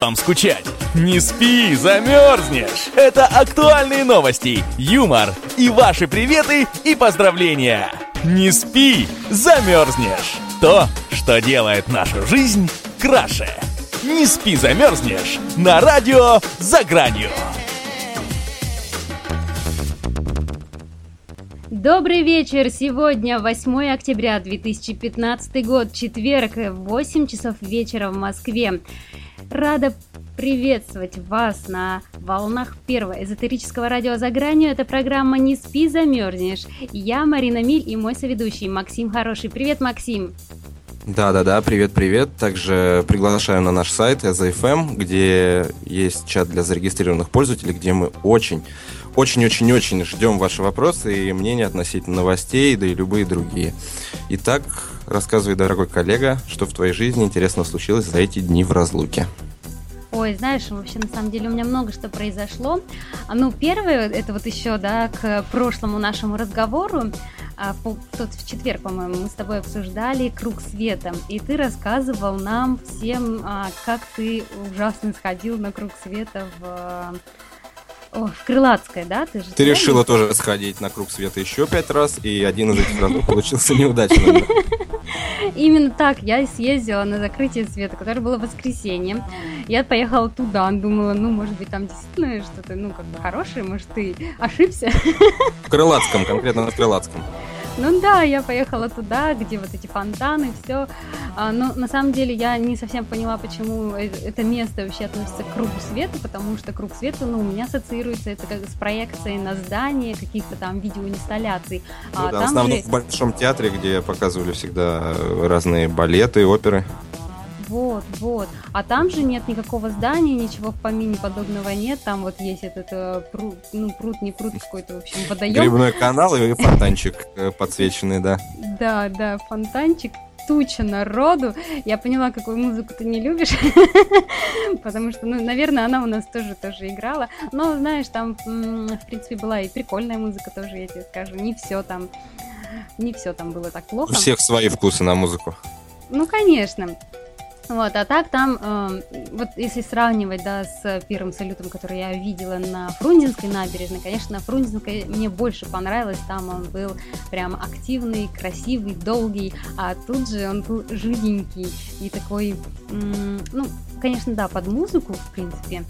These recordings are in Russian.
Там скучать. Не спи, замерзнешь. Это актуальные новости, юмор и ваши приветы и поздравления. Не спи, замерзнешь. То, что делает нашу жизнь краше. Не спи, замерзнешь. На радио «За гранью». Добрый вечер! Сегодня 8 октября 2015 год, четверг, 8 часов вечера в Москве. Рада приветствовать вас на волнах первого эзотерического радио «За гранью». Это программа «Не спи, замерзнешь». Я Марина Миль и мой соведущий Максим Хороший. Привет, Максим! Да-да-да, привет-привет. Также приглашаю на наш сайт EZFM, где есть чат для зарегистрированных пользователей, где мы очень, очень-очень-очень ждем ваши вопросы и мнения относительно новостей, да и любые другие. Итак, рассказывай, дорогой коллега, что в твоей жизни интересно случилось за эти дни в разлуке. Ой, знаешь, вообще на самом деле у меня много что произошло. А, ну, первое, это вот еще, да, к прошлому нашему разговору. А, в, тот в четверг, по-моему, мы с тобой обсуждали круг света, и ты рассказывал нам всем, а, как ты ужасно сходил на круг света в о, в Крылатское, да? Ты, же ты решила тоже сходить на круг света еще пять раз, и один из этих разов получился неудачным. Именно так я съездила на закрытие света, которое было в воскресенье. Я поехала туда, думала, ну, может быть, там действительно что-то, ну, как бы хорошее, может, ты ошибся. В Крылатском, конкретно на Крылатском. Ну да, я поехала туда, где вот эти фонтаны, все. А, но на самом деле я не совсем поняла, почему э, это место вообще относится к кругу света, потому что круг света, ну, у меня ассоциируется это как с проекцией на здание, каких-то там видеоинсталляций. Ну, а да, там в основном же... в Большом театре, где показывали всегда разные балеты, оперы. Вот, вот. А там же нет никакого здания, ничего в помине подобного нет. Там вот есть этот э, пруд, ну, пруд, не пруд, какой-то, в общем, водоем. Грибной канал и фонтанчик э, подсвеченный, да. Да, да, фонтанчик туча народу. Я поняла, какую музыку ты не любишь, потому что, ну, наверное, она у нас тоже тоже играла. Но, знаешь, там, в принципе, была и прикольная музыка тоже, я тебе скажу. Не все там, не все там было так плохо. У всех свои вкусы на музыку. Ну, конечно. Вот, а так там, э, вот если сравнивать, да, с первым салютом, который я видела на Фрунзенской набережной, конечно, на Фрунзенской мне больше понравилось, там он был прям активный, красивый, долгий, а тут же он был жиденький и такой, ну, конечно, да, под музыку, в принципе,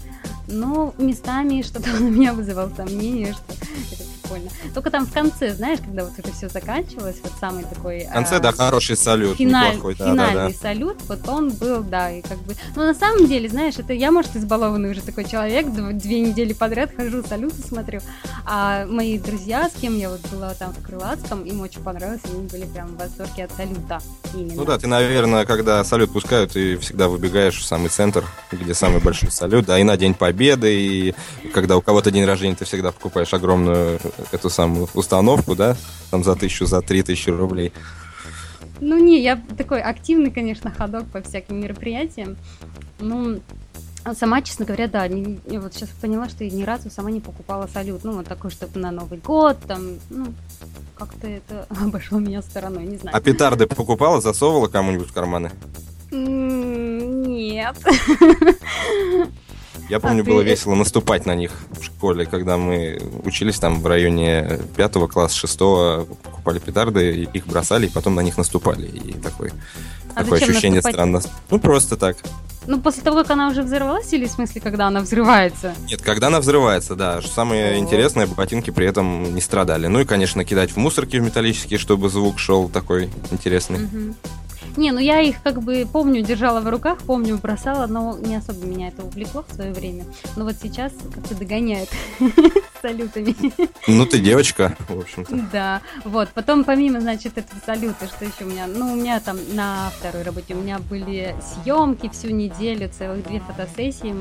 но местами что-то он у меня вызывал сомнение, что это прикольно. Только там в конце, знаешь, когда вот это все заканчивалось, вот самый такой... В конце, а, да, хороший салют, финаль, неплохой, да, Финальный да, да. салют, вот он был, да, и как бы... Ну, на самом деле, знаешь, это я, может, избалованный уже такой человек, две недели подряд хожу, салюты смотрю, а мои друзья, с кем я вот была там в Крылатском, им очень понравилось, они были прям в восторге от салюта именно. Ну да, ты, наверное, когда салют пускают, ты всегда выбегаешь в самый центр, где самый большой салют, да, и на День Победы, и когда у кого-то день рождения, ты всегда покупаешь огромную эту самую установку, да, там за тысячу, за три тысячи рублей. Ну не, я такой активный, конечно, ходок по всяким мероприятиям. Ну, сама, честно говоря, да, не, вот сейчас поняла, что я ни разу сама не покупала салют. Ну, вот такой, чтобы на Новый год, там, ну, как-то это обошло меня стороной, не знаю. А петарды покупала, засовывала кому-нибудь в карманы? Нет. Я помню, а было ты... весело наступать на них в школе, когда мы учились там в районе пятого класса, шестого, покупали петарды, их бросали, и потом на них наступали. И такой, а такое ощущение наступать? странно. Ну, просто так. Ну, после того, как она уже взорвалась, или в смысле, когда она взрывается? Нет, когда она взрывается, да. Самое О. интересное, ботинки при этом не страдали. Ну и, конечно, кидать в мусорки в металлические, чтобы звук шел такой интересный. Угу. Не, ну я их как бы помню, держала в руках, помню, бросала, но не особо меня это увлекло в свое время. Но вот сейчас как-то догоняет салютами. Ну ты девочка, в общем-то. Да, вот. Потом помимо, значит, этого салюта, что еще у меня? Ну, у меня там на второй работе у меня были съемки всю неделю, целых две фотосессии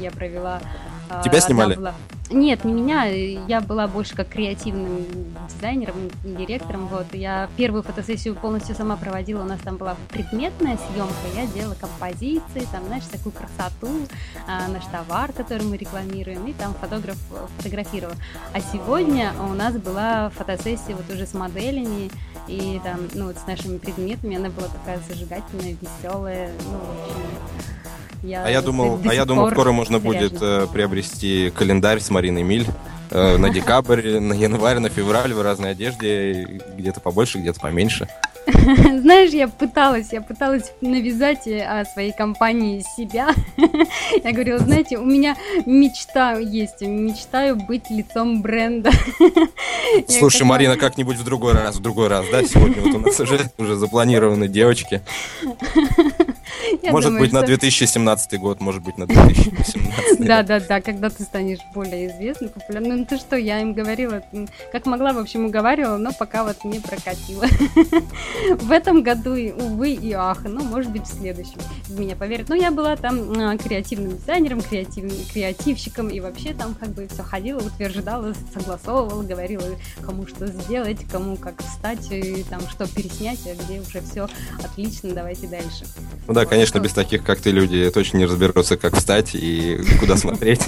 я провела а, Тебя снимали? Была... Нет, не меня. Я была больше как креативным дизайнером, директором. Вот. Я первую фотосессию полностью сама проводила. У нас там была предметная съемка. Я делала композиции, там, знаешь, такую красоту, а, наш товар, который мы рекламируем. И там фотограф фотографировал. А сегодня у нас была фотосессия вот уже с моделями и там, ну, вот с нашими предметами. Она была такая зажигательная, веселая. Ну, в общем, Я, а я думал, а я думал, скоро можно будет э, приобрести календарь с Мариной Миль э, на декабрь, на январь, на февраль в разной одежде, где-то побольше, где-то поменьше. Знаешь, я пыталась, я пыталась навязать э, о своей компании себя. Я говорила, знаете, у меня мечта есть, мечтаю быть лицом бренда. Слушай, Марина, как-нибудь в другой раз, в другой раз, да? Сегодня вот у нас уже, уже запланированы девочки. Может быть, на 2017 год, может быть, на 2018. Да, да, да, когда ты станешь более известным, популярным. Ну, ты что, я им говорила, как могла, в общем, уговаривала, но пока вот не прокатило. В этом году, увы и ах, ну, может быть, в следующем в меня поверят. Но я была там а, креативным дизайнером, креативным, креативщиком, и вообще там как бы все ходила, утверждала, согласовывала, говорила, кому что сделать, кому как встать, и там что переснять, а где уже все отлично, давайте дальше. Ну да, конечно, без таких, как ты, люди точно не разберутся, как встать и куда смотреть,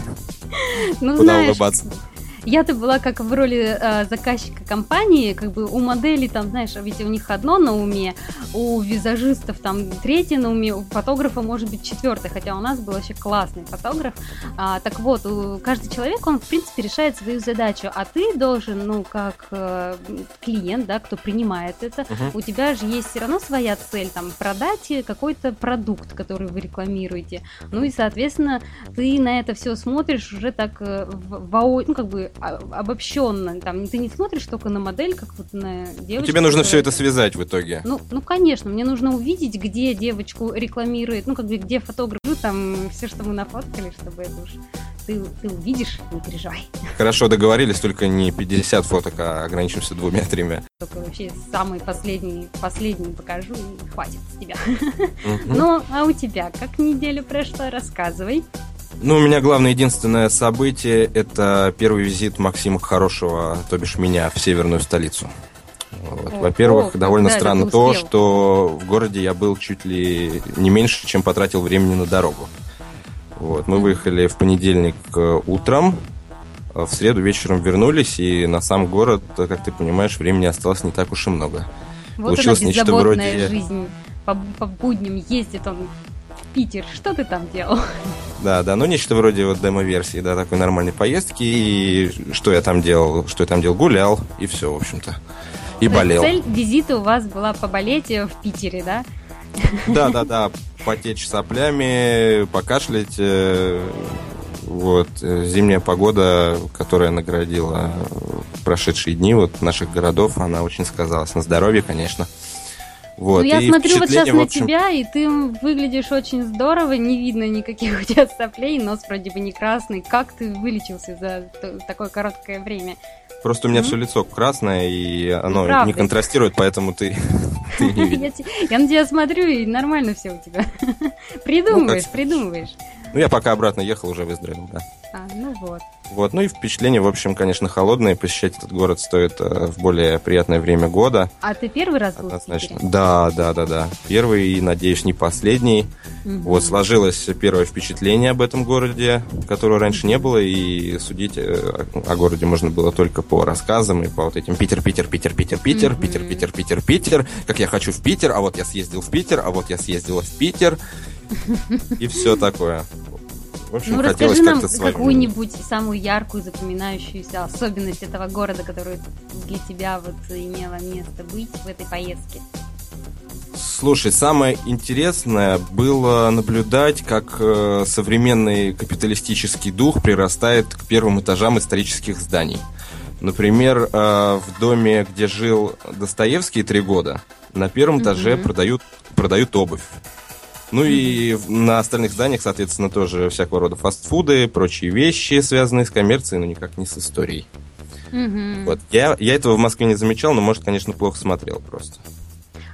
ну, куда улыбаться. Я-то была как в роли э, заказчика компании, как бы у моделей там, знаешь, ведь у них одно на уме, у визажистов там третье на уме, у фотографа может быть четвертое, хотя у нас был вообще классный фотограф. А, так вот, у, каждый человек, он в принципе решает свою задачу, а ты должен, ну, как э, клиент, да, кто принимает это, uh-huh. у тебя же есть все равно своя цель, там, продать какой-то продукт, который вы рекламируете. Ну и, соответственно, ты на это все смотришь уже так э, в, в, ну, как бы обобщенно. Там ты не смотришь только на модель, как вот на девочку. Тебе нужно все это связать в итоге. Ну, ну, конечно, мне нужно увидеть, где девочку рекламирует, ну, как бы где фотограф, ну, там все, что мы нафоткали, чтобы это уж ты, ты увидишь, не переживай. Хорошо, договорились, только не 50 фоток, а ограничимся двумя-тремя. Только вообще самый последний, последний покажу и хватит с тебя. Ну, а у тебя как неделя прошла? Рассказывай. Ну, у меня главное единственное событие – это первый визит Максима Хорошего, то бишь меня, в северную столицу. Вот. Во-первых, довольно странно то, что в городе я был чуть ли не меньше, чем потратил времени на дорогу. Вот. Мы выехали в понедельник э, утром, в среду вечером вернулись, и на сам город, как ты понимаешь, времени осталось не так уж и много. Вот Получилось она, нечто вроде... жизнь. По, по будням ездит он Питер, что ты там делал? Да, да, ну нечто вроде вот демо-версии, да, такой нормальной поездки. И что я там делал? Что я там делал? Гулял, и все, в общем-то. И То болел. Цель визита у вас была поболеть в Питере, да? Да, да, да, потечь соплями, покашлять. Э, вот, э, зимняя погода, которая наградила прошедшие дни вот наших городов, она очень сказалась на здоровье, конечно. Вот. Ну, я смотрю вот сейчас общем... на тебя, и ты выглядишь очень здорово, не видно никаких у тебя соплей, нос вроде бы не красный. Как ты вылечился за такое короткое время? Просто у меня mm-hmm. все лицо красное, и оно Правда. не контрастирует, поэтому ты, ты не видишь. Я на тебя смотрю, и нормально все у тебя. Придумываешь, ну, придумываешь. Ну, я пока обратно ехал, уже выздоровел, да. А, ну вот. Вот, ну и впечатление, в общем, конечно, холодное. Посещать этот город стоит э, в более приятное время года. А ты первый раз был Однозначно. Да, да, да, да. Первый и, надеюсь, не последний. Угу. Вот, сложилось первое впечатление об этом городе, которого раньше не было, и судить э, о городе можно было только по рассказам и по вот этим Питер, Питер, Питер, Питер, Питер, угу. Питер, Питер, Питер, Питер, как я хочу в Питер, а вот я съездил в Питер, а вот я съездила в Питер, и все такое. В общем, ну, расскажи нам какую-нибудь самую яркую, запоминающуюся особенность этого города, которая для тебя вот имела место быть в этой поездке. Слушай, самое интересное было наблюдать, как э, современный капиталистический дух прирастает к первым этажам исторических зданий. Например, э, в доме, где жил Достоевский три года, на первом mm-hmm. этаже продают, продают обувь. Ну и на остальных зданиях, соответственно, тоже всякого рода фастфуды, прочие вещи, связанные с коммерцией, но никак не с историей. Угу. Вот. Я, я этого в Москве не замечал, но, может, конечно, плохо смотрел просто.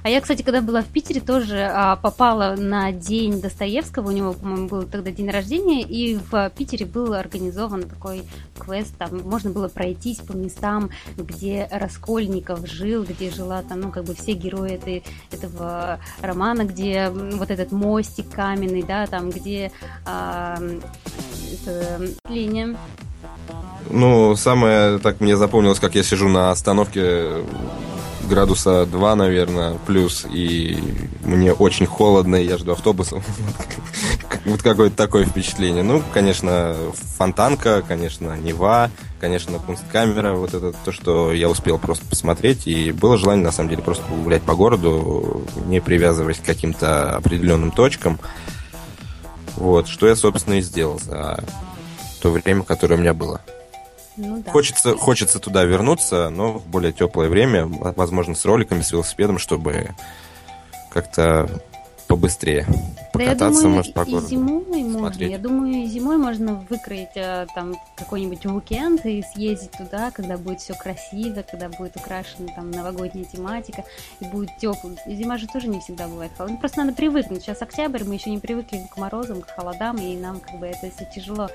А я, кстати, когда была в Питере, тоже а, попала на день Достоевского, у него, по-моему, был тогда день рождения, и в Питере был организован такой квест, там можно было пройтись по местам, где Раскольников жил, где жила там, ну, как бы все герои этой, этого романа, где вот этот мостик каменный, да, там, где а, это, линия ну, самое так мне запомнилось, как я сижу на остановке градуса 2, наверное, плюс, и мне очень холодно, и я жду автобуса. Вот какое-то такое впечатление. Ну, конечно, фонтанка, конечно, Нева, конечно, кунсткамера. Вот это то, что я успел просто посмотреть. И было желание, на самом деле, просто погулять по городу, не привязываясь к каким-то определенным точкам. Вот, что я, собственно, и сделал за то время, которое у меня было. Ну, да. хочется, хочется туда вернуться, но в более теплое время, возможно, с роликами, с велосипедом, чтобы как-то побыстрее покататься, да, я думаю, может, по городу. И зимой можно. Я думаю, зимой можно выкроить э, там какой-нибудь уикенд и съездить туда, когда будет все красиво, когда будет украшена там новогодняя тематика и будет тепло. Зима же тоже не всегда бывает холодно. Просто надо привыкнуть. Сейчас октябрь, мы еще не привыкли к морозам, к холодам, и нам как бы это все тяжело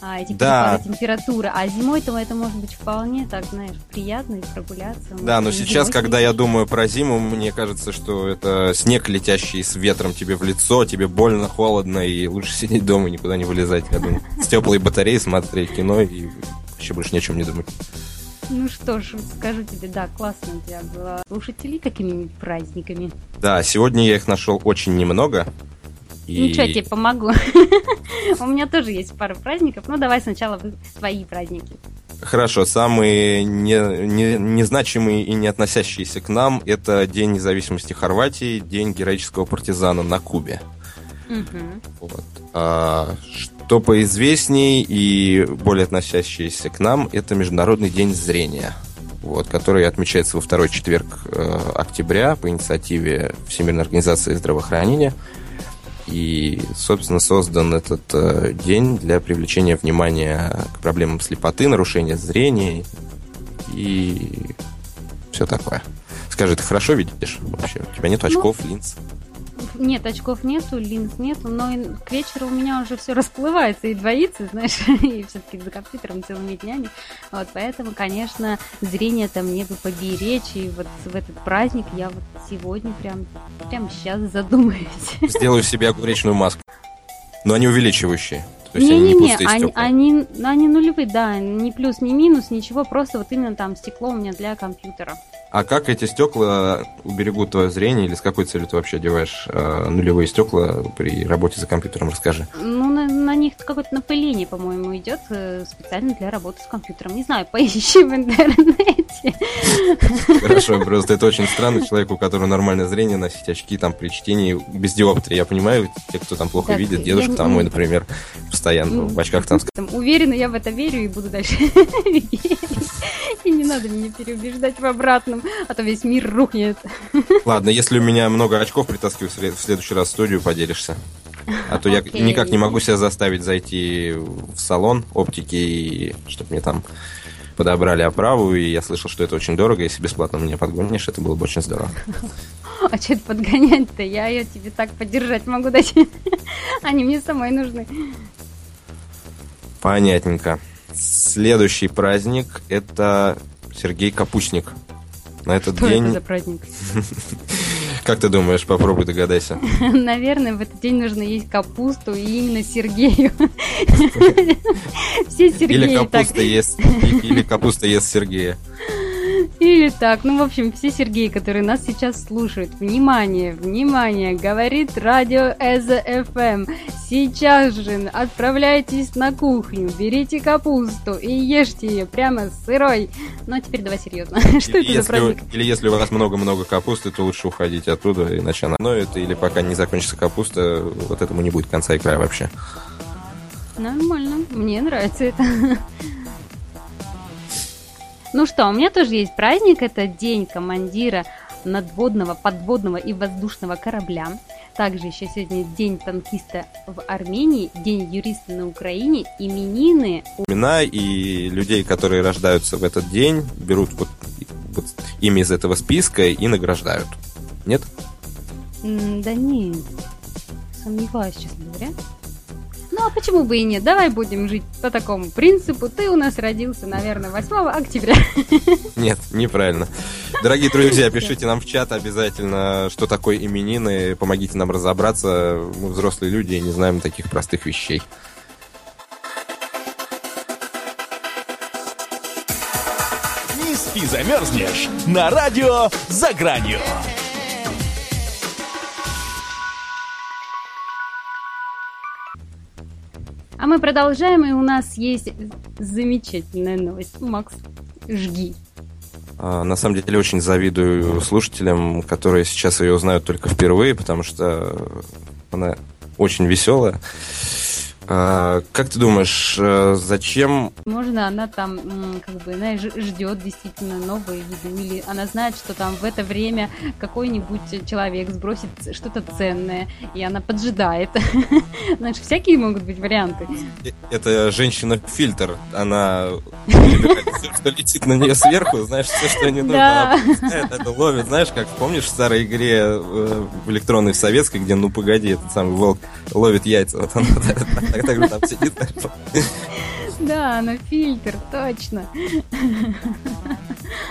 а, эти да. температуры. А зимой-то это может быть вполне так, знаешь, приятно и прогуляться. Да, но сейчас, когда я думаю про зиму, мне кажется, что это снег, летящий с ветром тебе в лицо, тебе больно, холодно, и лучше сидеть дома и никуда не вылезать. Я думаю, с теплой батареей смотреть кино и вообще больше ни о чем не думать. Ну что ж, скажу тебе, да, классно у тебя было. Слушатели какими-нибудь праздниками? Да, сегодня я их нашел очень немного. И... Ничего, тебе помогу. У меня тоже есть пара праздников. Ну, давай сначала свои праздники. Хорошо, самые не, не, незначимые и не относящиеся к нам это День независимости Хорватии, День героического партизана на Кубе. Угу. Вот. А, что поизвестней и более относящиеся к нам, это Международный день зрения, вот, который отмечается во второй четверг э, октября по инициативе Всемирной организации здравоохранения. И, собственно, создан этот э, день для привлечения внимания к проблемам слепоты, нарушения зрения и все такое. Скажи, ты хорошо видишь вообще? У тебя нет ну, очков, ну, линз? Нет, очков нету, линз нету, но к вечеру у меня уже все расплывается и двоится, знаешь, и все-таки за компьютером целыми днями. Вот, поэтому, конечно, зрение-то мне бы поберечь, и вот в этот праздник я вот сегодня прям, прям сейчас задумаюсь. Сделаю себе огуречную маску. Но они увеличивающие. Не-не-не, они, они, они нулевые, да, ни плюс, ни минус, ничего, просто вот именно там стекло у меня для компьютера. А как эти стекла уберегут твое зрение, или с какой целью ты вообще одеваешь э, нулевые стекла при работе за компьютером? Расскажи. Ну, на, на них какое-то напыление, по-моему, идет э, специально для работы с компьютером. Не знаю, поищи в интернете. Хорошо, просто это очень странно человеку, у которого нормальное зрение, носить очки там при чтении без диоптрии. Я понимаю, те, кто там плохо видит, дедушка там мой, например, постоянно в очках там. Уверена, я в это верю и буду дальше верить. Не надо меня переубеждать в обратном, а то весь мир рухнет. Ладно, если у меня много очков притаскиваю в следующий раз в студию, поделишься. А то okay. я никак не могу себя заставить зайти в салон оптики, и чтобы мне там подобрали оправу, и я слышал, что это очень дорого. Если бесплатно мне подгонишь, это было бы очень здорово. А что это подгонять-то? Я ее тебе так поддержать могу дать. Они мне самой нужны. Понятненько. Следующий праздник – это Сергей Капустник. На этот Что день... это за праздник? Как ты думаешь? Попробуй догадайся. Наверное, в этот день нужно есть капусту и именно Сергею. Все Сергеи Или капуста ест, или капуста ест Сергея. Или так. Ну, в общем, все Сергеи, которые нас сейчас слушают, внимание, внимание, говорит радио ЭЗФМ. Сейчас же отправляйтесь на кухню, берите капусту и ешьте ее прямо сырой. Ну, а теперь давай серьезно. Что это за праздник? Или если у вас много-много капусты, то лучше уходить оттуда, иначе она ноет, или пока не закончится капуста, вот этому не будет конца и края вообще. Нормально, мне нравится это. Ну что, у меня тоже есть праздник, это День командира надводного, подводного и воздушного корабля. Также еще сегодня День танкиста в Армении, День юриста на Украине, именины. Имена и людей, которые рождаются в этот день, берут вот, вот имя из этого списка и награждают. Нет? да нет, сомневаюсь, честно говоря. Ну а почему бы и нет? Давай будем жить по такому принципу. Ты у нас родился, наверное, 8 октября. Нет, неправильно. Дорогие друзья, пишите нам в чат обязательно, что такое именины. Помогите нам разобраться. Мы взрослые люди и не знаем таких простых вещей. Не спи, замерзнешь на радио «За гранью». Мы продолжаем, и у нас есть замечательная новость. Макс, жги. А, на самом деле очень завидую слушателям, которые сейчас ее узнают только впервые, потому что она очень веселая. А, как ты думаешь, э, зачем... Можно она там, как бы, знаешь, ждет действительно новые виды, или она знает, что там в это время какой-нибудь человек сбросит что-то ценное, и она поджидает. Знаешь, всякие могут быть варианты. Э, это женщина-фильтр, она все, что летит на нее сверху, знаешь, все, что не нужно, она это ловит, знаешь, как помнишь в старой игре э, в электронной советской, где, ну погоди, этот самый волк ловит яйца, вот она так там сидит. Да, но фильтр, точно.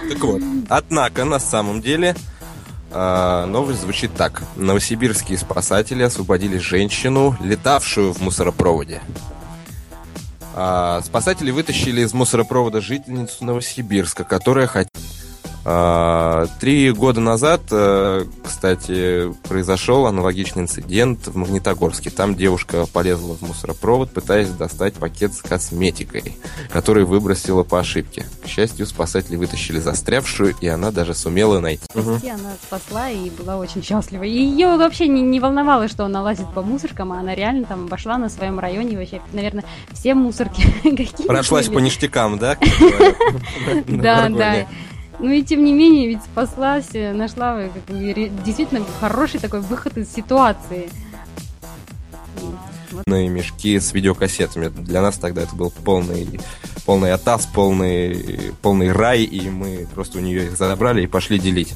Так вот, однако, на самом деле, а, новость звучит так. Новосибирские спасатели освободили женщину, летавшую в мусоропроводе. А, спасатели вытащили из мусоропровода жительницу Новосибирска, которая хотела три года назад, э, кстати, произошел аналогичный инцидент в Магнитогорске. Там девушка полезла в мусоропровод, пытаясь достать пакет с косметикой, который выбросила по ошибке. К счастью, спасатели вытащили застрявшую, и она даже сумела найти. Спасти она спасла и была очень счастлива. И ее вообще не, не волновало, что она лазит по мусоркам, а она реально там обошла на своем районе вообще, наверное, все мусорки Прошлась по ништякам, да? Да, да. Ну и тем не менее, ведь спаслась, э, нашла э, как бы, действительно хороший такой выход из ситуации. Вот. мешки с видеокассетами. Для нас тогда это был полный, полный атас, полный, полный рай, и мы просто у нее их забрали и пошли делить.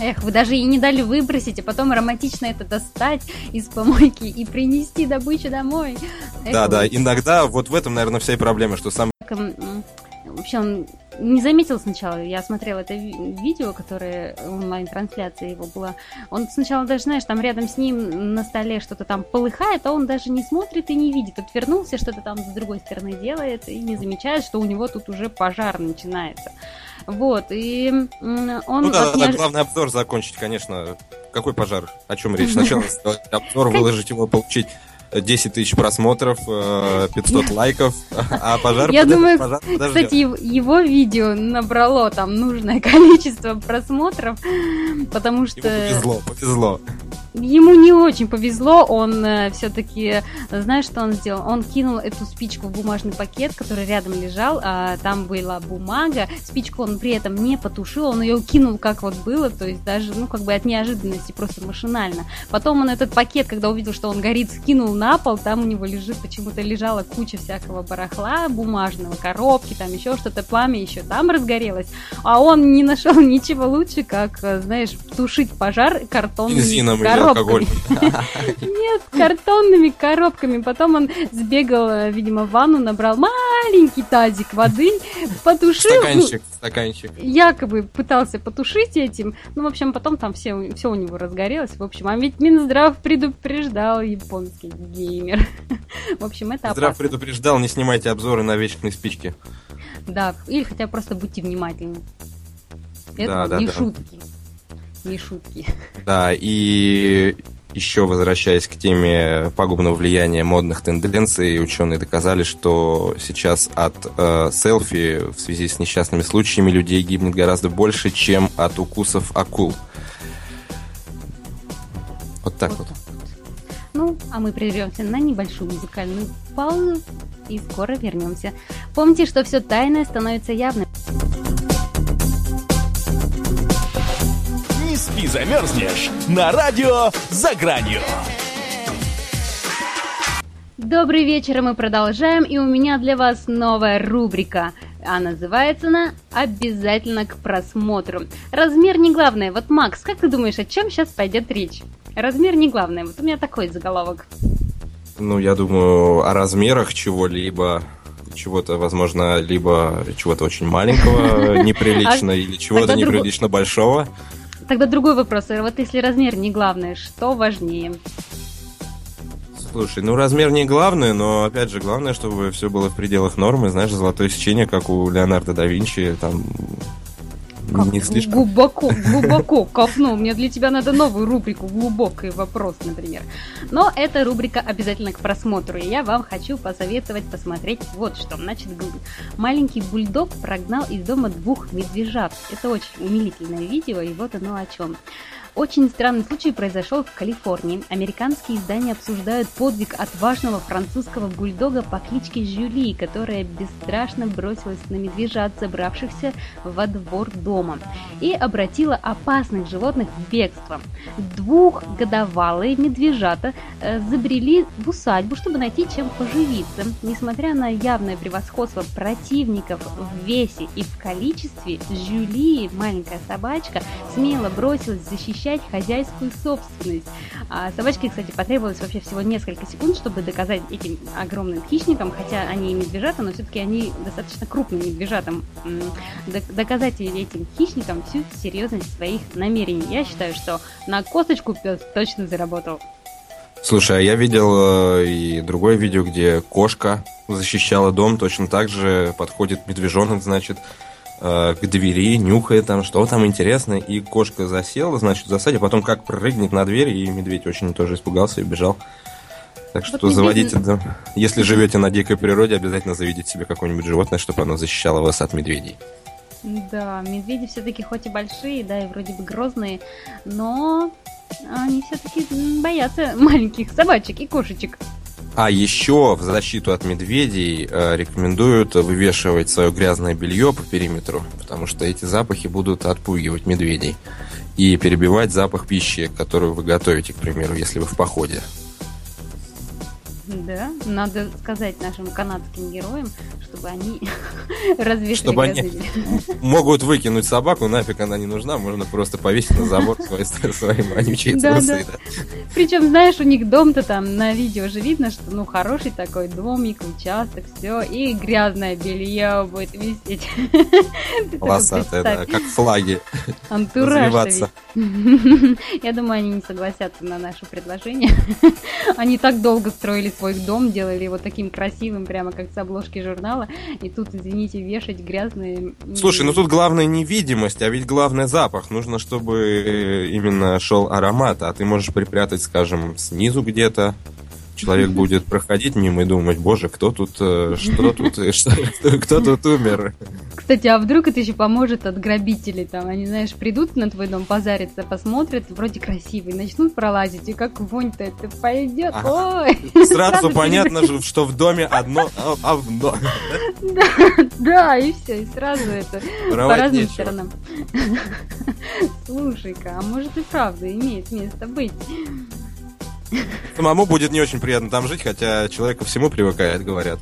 Эх, вы даже и не дали выбросить, а потом романтично это достать из помойки и принести добычу домой. Эх, да, вы... да, иногда вот в этом, наверное, вся и проблема, что сам вообще он не заметил сначала, я смотрела это видео, которое онлайн-трансляция его была, он сначала даже, знаешь, там рядом с ним на столе что-то там полыхает, а он даже не смотрит и не видит, отвернулся, что-то там с другой стороны делает и не замечает, что у него тут уже пожар начинается. Вот, и он... Ну да, да, неож... главный обзор закончить, конечно. Какой пожар? О чем речь? Сначала обзор, выложить его, получить 10 тысяч просмотров, 500 э, лайков, а пожар Я думаю, пожар кстати, его видео набрало там нужное количество просмотров, потому что... Ему повезло, повезло. Ему не очень повезло, он э, все-таки, знаешь, что он сделал? Он кинул эту спичку в бумажный пакет, который рядом лежал, а там была бумага, спичку он при этом не потушил, он ее кинул как вот было, то есть даже, ну, как бы от неожиданности, просто машинально. Потом он этот пакет, когда увидел, что он горит, скинул на пол, там у него лежит, почему-то лежала куча всякого барахла бумажного, коробки, там еще что-то, пламя еще там разгорелось, а он не нашел ничего лучше, как, э, знаешь, тушить пожар картонными коробками. Нет, картонными коробками. Потом он сбегал, э, видимо, в ванну, набрал маленький тазик воды, потушил. Стаканчик, стаканчик. Якобы пытался потушить этим. Ну, в общем, потом там все, все у него разгорелось. В общем, а ведь Минздрав предупреждал японский геймер. В общем, это Минздрав опасно. предупреждал, не снимайте обзоры на вечные спички. Да, или хотя просто будьте внимательны. Это да, не да, шутки. Не шутки. Да, и еще возвращаясь к теме пагубного влияния модных тенденций, ученые доказали, что сейчас от э, селфи в связи с несчастными случаями людей гибнет гораздо больше, чем от укусов акул. Вот так вот. вот. Ну, а мы прервемся на небольшую музыкальную паузу и скоро вернемся. Помните, что все тайное становится явным. И замерзнешь на радио «За гранью». Добрый вечер, мы продолжаем, и у меня для вас новая рубрика. А называется она «Обязательно к просмотру». Размер не главное. Вот, Макс, как ты думаешь, о чем сейчас пойдет речь? Размер не главное. Вот у меня такой заголовок. Ну, я думаю, о размерах чего-либо чего-то, возможно, либо чего-то очень маленького неприлично, а или чего-то неприлично большого. Тогда другой вопрос. Вот если размер не главное, что важнее? Слушай, ну размер не главное, но опять же главное, чтобы все было в пределах нормы. Знаешь, золотое сечение, как у Леонардо да Винчи, там Как Не слишком. Глубоко, глубоко копнул. Мне для тебя надо новую рубрику «Глубокий вопрос», например. Но эта рубрика обязательно к просмотру, и я вам хочу посоветовать посмотреть вот что. Значит, маленький бульдог прогнал из дома двух медвежат. Это очень умилительное видео, и вот оно о чем. Очень странный случай произошел в Калифорнии. Американские издания обсуждают подвиг отважного французского бульдога по кличке Жюли, которая бесстрашно бросилась на медвежат, забравшихся во двор дома, и обратила опасных животных в бегство. Двухгодовалые медвежата э, забрели в усадьбу, чтобы найти чем поживиться. Несмотря на явное превосходство противников в весе и в количестве, Жюли, маленькая собачка, смело бросилась защищать хозяйскую собственность. А собачке, кстати, потребовалось вообще всего несколько секунд, чтобы доказать этим огромным хищникам, хотя они и медвежата, но все-таки они достаточно крупным медвежатам, доказать этим хищникам всю серьезность своих намерений. Я считаю, что на косточку пес точно заработал. Слушай, а я видел э, и другое видео, где кошка защищала дом, точно так же подходит медвежонок, значит, э, к двери, нюхает там, что там интересно, и кошка засела, значит, в засаде, потом как прыгнет на дверь, и медведь очень тоже испугался и бежал. Так что медведь- заводите, да, если живете на дикой природе, обязательно заведите себе какое-нибудь животное, чтобы оно защищало вас от медведей. Да, медведи все-таки хоть и большие, да, и вроде бы грозные, но они все-таки боятся маленьких собачек и кошечек. А еще в защиту от медведей э, рекомендуют вывешивать свое грязное белье по периметру, потому что эти запахи будут отпугивать медведей и перебивать запах пищи, которую вы готовите, к примеру, если вы в походе. Да, надо сказать нашим канадским героям, чтобы они развесили Чтобы они-. Могут выкинуть собаку, нафиг она не нужна, можно просто повесить на забор свои, свои вонючие Да, трусы. да. Причем, знаешь, у них дом-то там на видео же видно, что ну хороший такой домик, участок, все, и грязное белье будет висеть. Полосатые, да, как флаги. Антураж. Я думаю, они не согласятся на наше предложение. Они так долго строили свой дом, делали его таким красивым, прямо как с обложки журнала, и тут, извините, вешать грязные... Слушай, ну тут главное не видимость, а ведь главное запах. Нужно, чтобы э, именно шел аромат, а ты можешь припрятать, скажем, снизу где-то. Человек будет проходить мимо и думать, боже, кто тут, э, что тут, что- кто, тут умер? Кстати, а вдруг это еще поможет от грабителей? Там они, знаешь, придут на твой дом, позарятся, посмотрят, вроде красивый, начнут пролазить, и как вонь-то это пойдет. Ага. Ой! Сразу понятно, же, что в доме одно а- овно. Да, и все, и сразу это по разным сторонам. Слушай-ка, а может и правда имеет место быть. Самому будет не очень приятно там жить, хотя человек ко всему привыкает, говорят.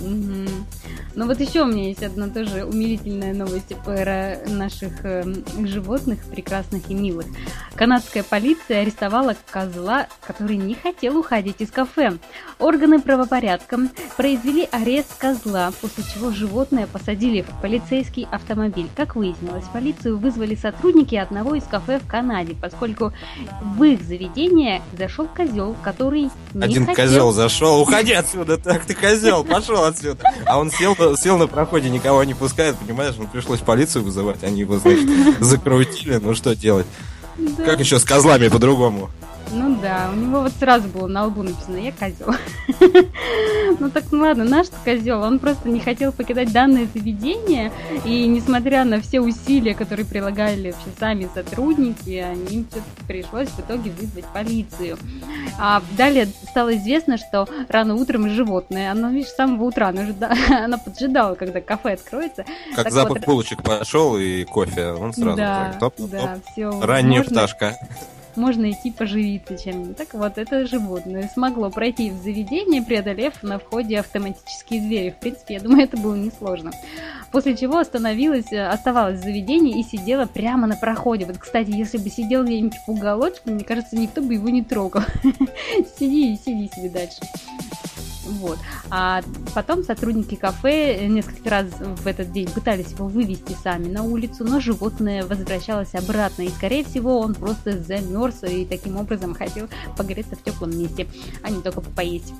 Мгм. Ну вот еще у меня есть одна тоже умилительная новость про наших эм, животных прекрасных и милых. Канадская полиция арестовала козла, который не хотел уходить из кафе. Органы правопорядка произвели арест козла, после чего животное посадили в полицейский автомобиль. Как выяснилось, полицию вызвали сотрудники одного из кафе в Канаде, поскольку в их заведение зашел козел, который не Один хотел козел зашел, уходи отсюда, так ты козел, пошел отсюда. А он сел, на- сел на проходе, никого не пускает, понимаешь, ну пришлось полицию вызывать, они его, значит, закрутили, ну что делать? Да. Как еще с козлами по-другому? Ну да, у него вот сразу было на лбу написано «Я козел». Ну так ну ладно, наш козел, он просто не хотел покидать данное заведение, и несмотря на все усилия, которые прилагали вообще сами сотрудники, они им пришлось в итоге вызвать полицию. А далее стало известно, что рано утром животное, оно, видишь, с самого утра, оно, жда- оно поджидало, когда кафе откроется. Как Так запах вот. булочек пошел и кофе, он сразу да, так, топ-топ-топ. да, все. Ранняя пташка. Можно идти поживиться чем-нибудь. Так вот, это животное смогло пройти в заведение, преодолев на входе автоматические двери. В принципе, я думаю, это было несложно. После чего остановилась, э, оставалась в заведении и сидела прямо на проходе. Вот, кстати, если бы сидел где-нибудь в уголочке, мне кажется, никто бы его не трогал. Сиди и сиди себе дальше. Вот. А потом сотрудники кафе несколько раз в этот день пытались его вывести сами на улицу, но животное возвращалось обратно, и, скорее всего, он просто замерз и таким образом хотел погреться в теплом месте, а не только поесть.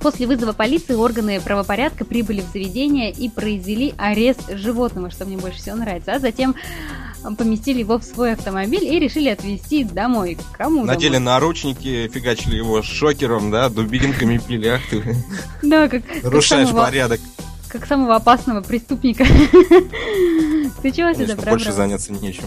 После вызова полиции органы правопорядка прибыли в заведение и произвели арест животного, что мне больше всего нравится. А затем поместили его в свой автомобиль и решили отвезти домой. Кому Надели домой? наручники, фигачили его шокером, да, дубинками пили, ах ты. Да, как, Нарушаешь порядок. как самого опасного преступника. Ты чего сюда Конечно, больше заняться нечем.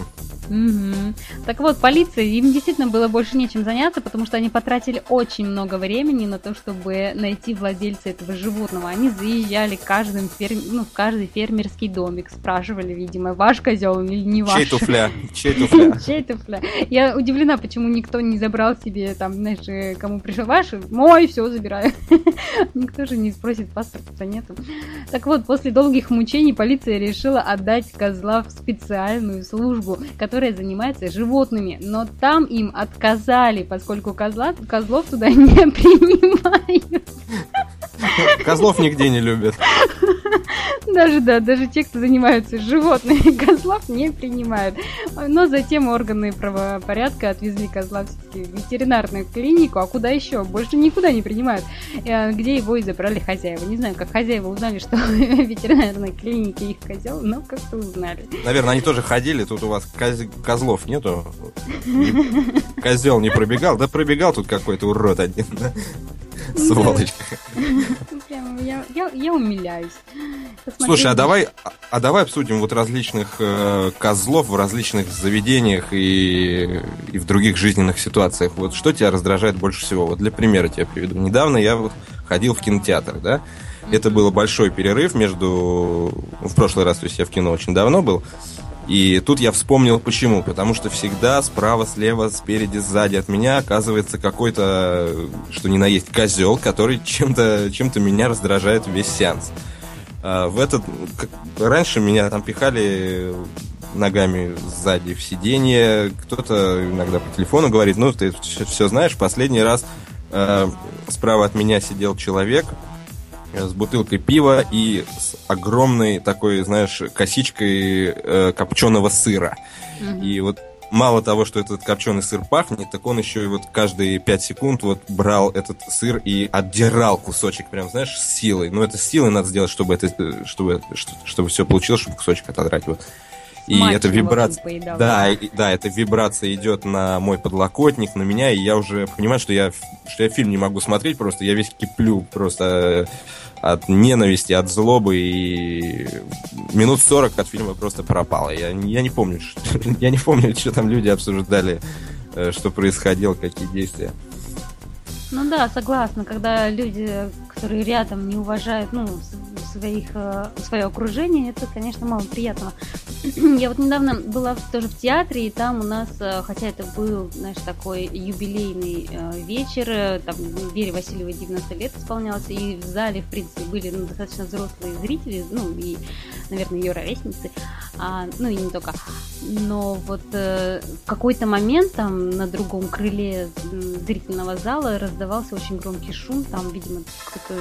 Мгм. Так вот, полиция, им действительно было больше нечем заняться, потому что они потратили очень много времени на то, чтобы найти владельца этого животного. Они заезжали каждым ферм... ну, в каждый фермерский домик, спрашивали, видимо, ваш козел или не ваш. Чей туфля? Чей туфля? Чей туфля? Я удивлена, почему никто не забрал себе, там, знаешь, э, кому пришел ваш, мой, все, забираю. Никто же не спросит, паспорта нету. Так вот, после долгих мучений полиция решила отдать козла в специальную службу, которая занимается животными. Но там им отказали, поскольку козла, козлов туда не принимают. Козлов нигде не любят. Даже, да, даже те, кто занимаются животными, козлов не принимают. Но затем органы правопорядка отвезли козла в ветеринарную клинику, а куда еще? Больше никуда не принимают. Э, Где его и забрали хозяева. Не знаю, как хозяева узнали, что в ветеринарной клинике их козел, но как-то узнали. Наверное, они тоже ходили, тут у вас коз- козлов нету. Козел не пробегал, да пробегал тут какой-то урод один? Сволочь. Прям я, я, я умиляюсь. Посмотри, Слушай, а давай, а- давай обсудим вот различных э, козлов в различных заведениях и, и в других жизненных ситуациях. Вот что тебя раздражает больше всего? Вот для примера тебя приведу. Недавно я вот ходил в кинотеатр, да? Это был большой перерыв между... В прошлый раз, то есть я в кино очень давно был. И тут я вспомнил почему. Потому что всегда справа, слева, спереди, сзади от меня оказывается какой-то, что ни на есть, козел, который чем-то чем меня раздражает весь сеанс. А, в этот... как- раньше меня там пихали ногами сзади в сиденье, кто-то иногда по телефону говорит, ну, ты все знаешь, последний раз э, справа от меня сидел человек с бутылкой пива и с огромной такой, знаешь, косичкой э, копченого сыра. Мгм. И вот мало того, что этот копченый сыр пахнет, так он еще и вот каждые 5 секунд вот брал этот сыр и отдирал кусочек, прям, знаешь, с силой. Но это с силой надо сделать, чтобы это, э, чтобы, что- чтобы все получилось, чтобы кусочек отодрать. Вот. И эта вибрация... Да, и- да, эта вибрация идет на мой подлокотник, на меня, и я уже понимаю, что я, что я фильм не могу смотреть просто, я весь киплю просто э, от ненависти, от злобы, и минут 40 от фильма просто пропало. Я, не- я не помню, ш- я не помню, что там люди обсуждали, э, что происходило, какие действия. Ну да, согласна, когда люди, которые рядом не уважают, ну, своих, э, свое окружение, это, конечно, мало приятного. Я вот недавно была тоже в театре, и там у нас, э, хотя это был, знаешь, такой юбилейный э, вечер, э, там Вере Васильевой 90 лет исполнялось, и в зале, в принципе, были ну, достаточно взрослые зрители, ну, и, наверное, ее ровесницы, а, ну, и не только. Но вот в какой-то момент там на другом крыле зрительного зала раздавался очень громкий шум, там, видимо, кто-то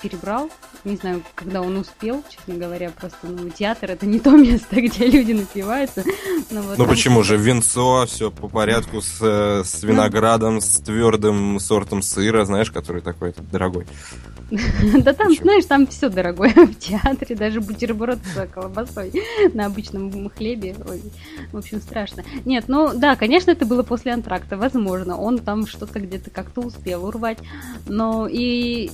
перебрал, не знаю, когда он успел, честно говоря, просто, ну, театр это не то место, где люди напиваются. Но вот Ну там- почему же? Венцо, все по порядку с, э, с виноградом, с твердым сортом сыра, знаешь, который такой дорогой. Да там, знаешь, там все дорогое в театре, даже бутерброд с колбасой на обычном хлебе. Ой, в общем, страшно. Нет, ну да, конечно, это было после антракта, возможно. Он там что-то где-то как-то успел урвать. Но и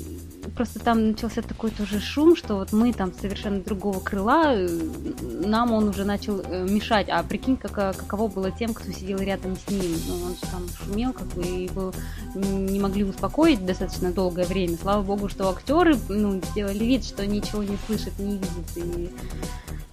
просто там начался такой тоже шум, что вот мы там совершенно другого крыла, э, нам он уже начал э, мешать. А прикинь, как, э, каково было тем, кто сидел рядом с ним. Ну, он же там шумел, как бы, и был, не могли успокоить достаточно долгое время. Слава богу, что актеры ну, сделали вид, что ничего не слышат, не видят и,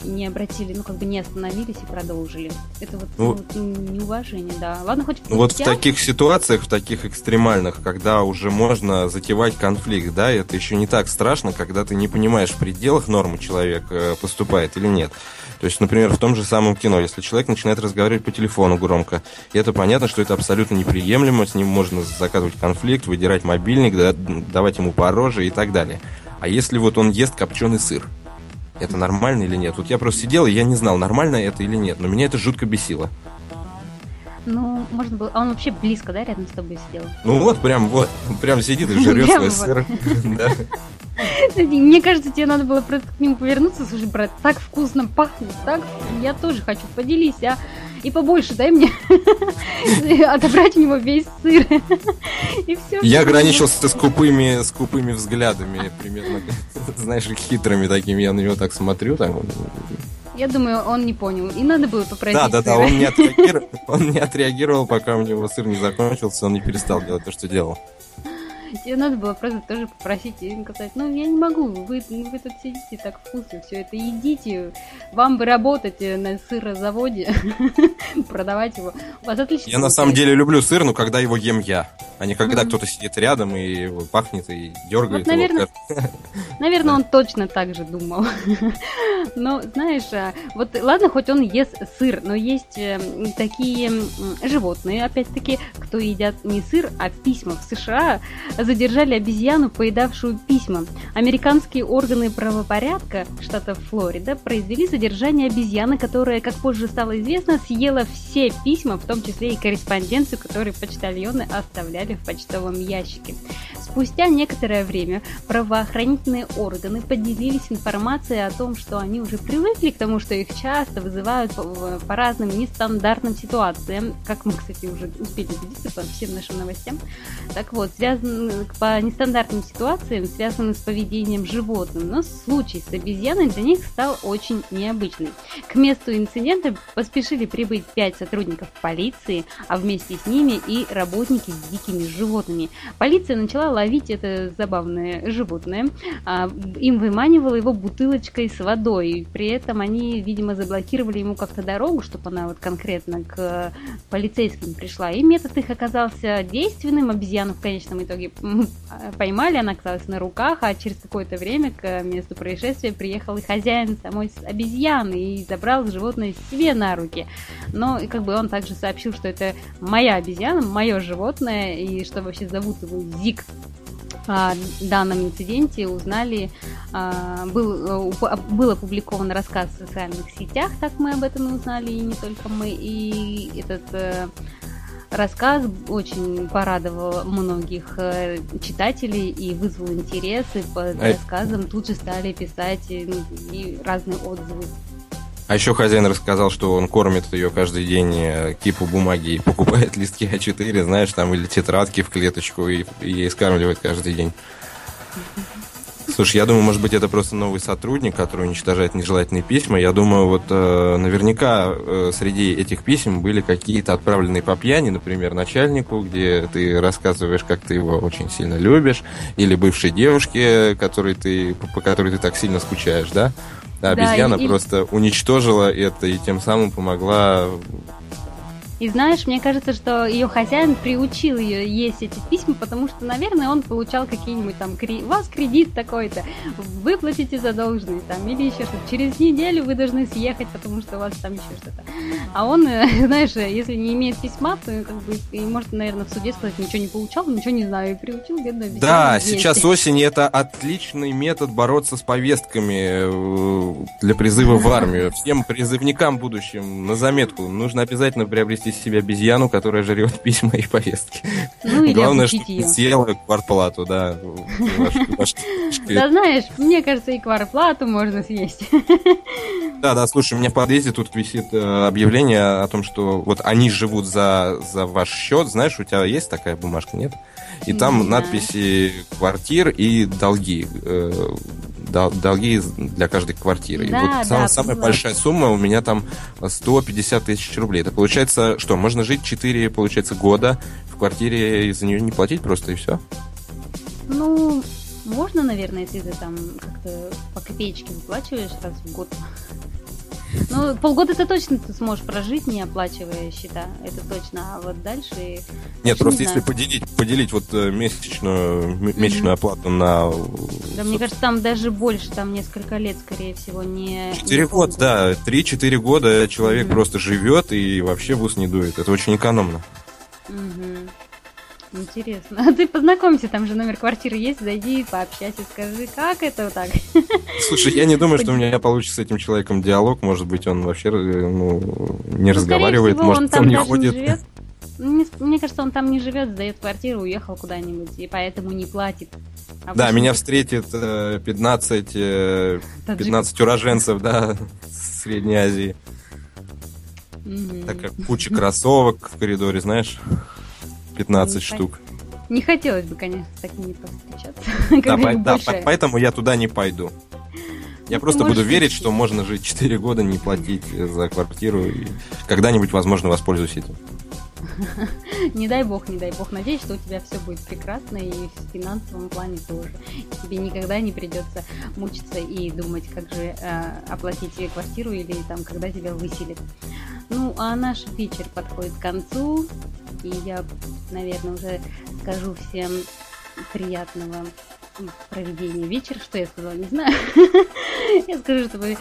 не обратили, ну как бы не остановились и продолжили. Это вот, Ну, вот неуважение, да. Ладно, хоть Ну, Вот в таких ситуациях, в таких экстремальных, когда уже можно затевать конфликт, да, это еще не так страшно, когда ты не понимаешь, в пределах нормы человек э, поступает или нет. То есть, например, в том же самом кино, если человек начинает разговаривать по телефону громко, это понятно, что это абсолютно неприемлемо, с ним можно заказывать конфликт, выдирать мобильник, да, давать ему по роже и так далее. А если вот он ест копченый сыр, это нормально или нет? Вот я просто сидел, и я не знал, нормально это или нет, но меня это жутко бесило. Ну, можно было... А он вообще близко, да, рядом с тобой сидел? Ну вот, прям вот, прям сидит и жрет свой сыр. Мне кажется, тебе надо было просто к нему повернуться. Слушай, брат, так вкусно пахнет, так я тоже хочу, поделись, а? И побольше дай мне отобрать у него весь сыр. И все. Я ограничился скупыми, скупыми взглядами, примерно, знаешь, хитрыми такими. Я на него так смотрю, так я думаю, он не понял. И надо было попросить. Да, да, да, он не, отреагировал, он не отреагировал, пока у него сыр не закончился, он не перестал делать то, что делал. Тебе надо было просто тоже попросить и сказать, ну я не могу, вы, вы тут сидите так вкусно, все это едите, вам бы работать на сырозаводе, продавать его. У вас отлично. Я на самом деле люблю сыр, но когда его ем я, а не когда кто-то сидит рядом и пахнет и дергает. Вот, наверное, наверное, он точно так же думал. Но знаешь, а, вот ладно, хоть он ест сыр, но есть э, такие животные, опять-таки, кто едят не сыр, а письма. В США задержали обезьяну, поедавшую письма. Американские органы правопорядка штата Флорида произвели задержание обезьяны, которая, как позже стало известно, съела все письма, в том числе и корреспонденцию, которые почтальоны оставляли в почтовом ящике. Спустя некоторое время правоохранительные органы поделились информацией о том, что они уже привыкли к тому, что их часто вызывают по, по разным нестандартным ситуациям, как мы, кстати, уже успели убедиться по всем нашим новостям. Так вот, связан, по нестандартным ситуациям, связанным с поведением животных, но случай с обезьяной для них стал очень необычным. К месту инцидента поспешили прибыть пять сотрудников полиции, а вместе с ними и работники с дикими животными. Полиция начала ловить это забавное животное. А, им выманивала его бутылочкой с водой. При этом они, видимо, заблокировали ему как-то дорогу, чтобы она вот конкретно к полицейским пришла. И метод их оказался действенным. Обезьяну в конечном итоге поймали, она оказалась на руках, а через какое-то время к месту происшествия приехал и хозяин самой обезьяны и забрал животное себе на руки. Но как бы он также сообщил, что это моя обезьяна, мое животное, и что вообще зовут его Зик о данном инциденте узнали, а, был, э, был опубликован рассказ в социальных сетях, так мы об этом узнали, и не только мы, и этот э, рассказ очень порадовал многих э, читателей и вызвал интерес, и под рассказом тут же стали писать и разные отзывы а еще хозяин рассказал, что он кормит ее каждый день э, кипу бумаги и покупает листки А4, знаешь, там или тетрадки в клеточку и, и ей скармливает каждый день. Слушай, я думаю, может быть, это просто новый сотрудник, который уничтожает нежелательные письма. Я думаю, вот э, наверняка э, среди этих писем были какие-то отправленные по пьяни, например, начальнику, где ты рассказываешь, как ты его очень сильно любишь, или бывшей девушке, которой ты, по которой ты так сильно скучаешь, да? Да, обезьяна да, и... просто уничтожила это и тем самым помогла и знаешь, мне кажется, что ее хозяин приучил ее есть эти письма, потому что, наверное, он получал какие-нибудь там, у вас кредит такой-то, выплатите задолженность там, или еще что-то. Через неделю вы должны съехать, потому что у вас там еще что-то. А он, знаешь, если не имеет письма, то как бы и может, наверное, в суде сказать, ничего не получал, ничего не знаю, и приучил бедную Да, сейчас осень это отличный метод бороться с повестками э, для призыва в армию. Всем призывникам будущим на заметку нужно обязательно приобрести из себя обезьяну, которая жрет письма и повестки. Ну, Главное, чтобы ее. съела квартплату, да. Да знаешь, мне кажется, и квартплату можно съесть. Да, да, слушай, у меня в подъезде тут висит э, объявление о том, что вот они живут за, за ваш счет. Знаешь, у тебя есть такая бумажка, нет? И там надписи квартир и долги. Э, долги для каждой квартиры. Да, и вот да, самая большая сумма у меня там 150 тысяч рублей. Это получается, что можно жить 4, получается, года в квартире и за нее не платить просто и все? Ну, можно, наверное, если ты там как-то по копеечке выплачиваешь раз в год. Ну, полгода ты точно ты сможешь прожить, не оплачивая счета, это точно. А вот дальше... Нет, просто не если поделить, поделить вот э, месячную, месячную mm-hmm. оплату на... Да, мне кажется, там даже больше, там несколько лет, скорее всего, не... Четыре года, да. Три-четыре года человек mm-hmm. просто живет и вообще в ус не дует. Это очень экономно. Mm-hmm. Интересно. А ты познакомься, там же номер квартиры есть, зайди, пообщайся, скажи, как это вот так? Слушай, я не думаю, что у меня получится с этим человеком диалог. Может быть, он вообще ну, не ну, разговаривает, всего, может, он, там он не ходит. Не живет. Мне кажется, он там не живет, сдает квартиру, уехал куда-нибудь, и поэтому не платит. Обычно... Да, меня встретит 15, э, 15 э, уроженцев, да, Средней Азии. Mm-hmm. Так как куча кроссовок в коридоре, знаешь, 15 не штук. Не хотелось бы, конечно, с такими повстречаться. Да, по- да, поэтому я туда не пойду. Я ну, просто буду верить, что можно жить 4 года, не платить за квартиру, и когда-нибудь, возможно, воспользуюсь этим. Не дай бог, не дай бог. Надеюсь, что у тебя все будет прекрасно и в финансовом плане тоже. Тебе никогда не придется мучиться и думать, как же э, оплатить тебе квартиру или там, когда тебя выселят. Ну, а наш вечер подходит к концу, и я, наверное, уже скажу всем приятного проведения вечера. Что я сказала, не знаю. Я скажу, чтобы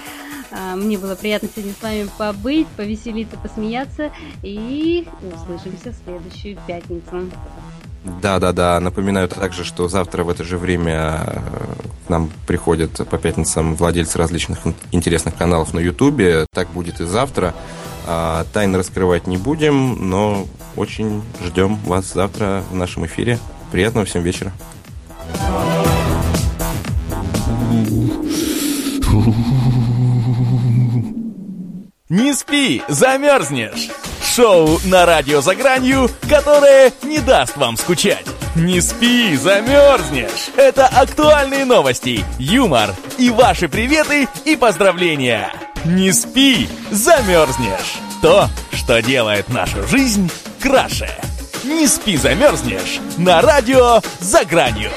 а, мне было приятно сегодня с вами побыть, повеселиться, посмеяться. И услышимся в следующую пятницу. Да, да, да. Напоминаю также, что завтра в это же время э, к нам приходят по пятницам владельцы различных интересных каналов на Ютубе. Так будет и завтра. А, тайны раскрывать не будем, но очень ждем вас завтра в нашем эфире. Приятного всем вечера. Не спи, замерзнешь! Шоу на радио «За гранью», которое не даст вам скучать. Не спи, замерзнешь! Это актуальные новости, юмор и ваши приветы и поздравления. Не спи, замерзнешь! То, что делает нашу жизнь краше. Не спи, замерзнешь! На радио «За гранью».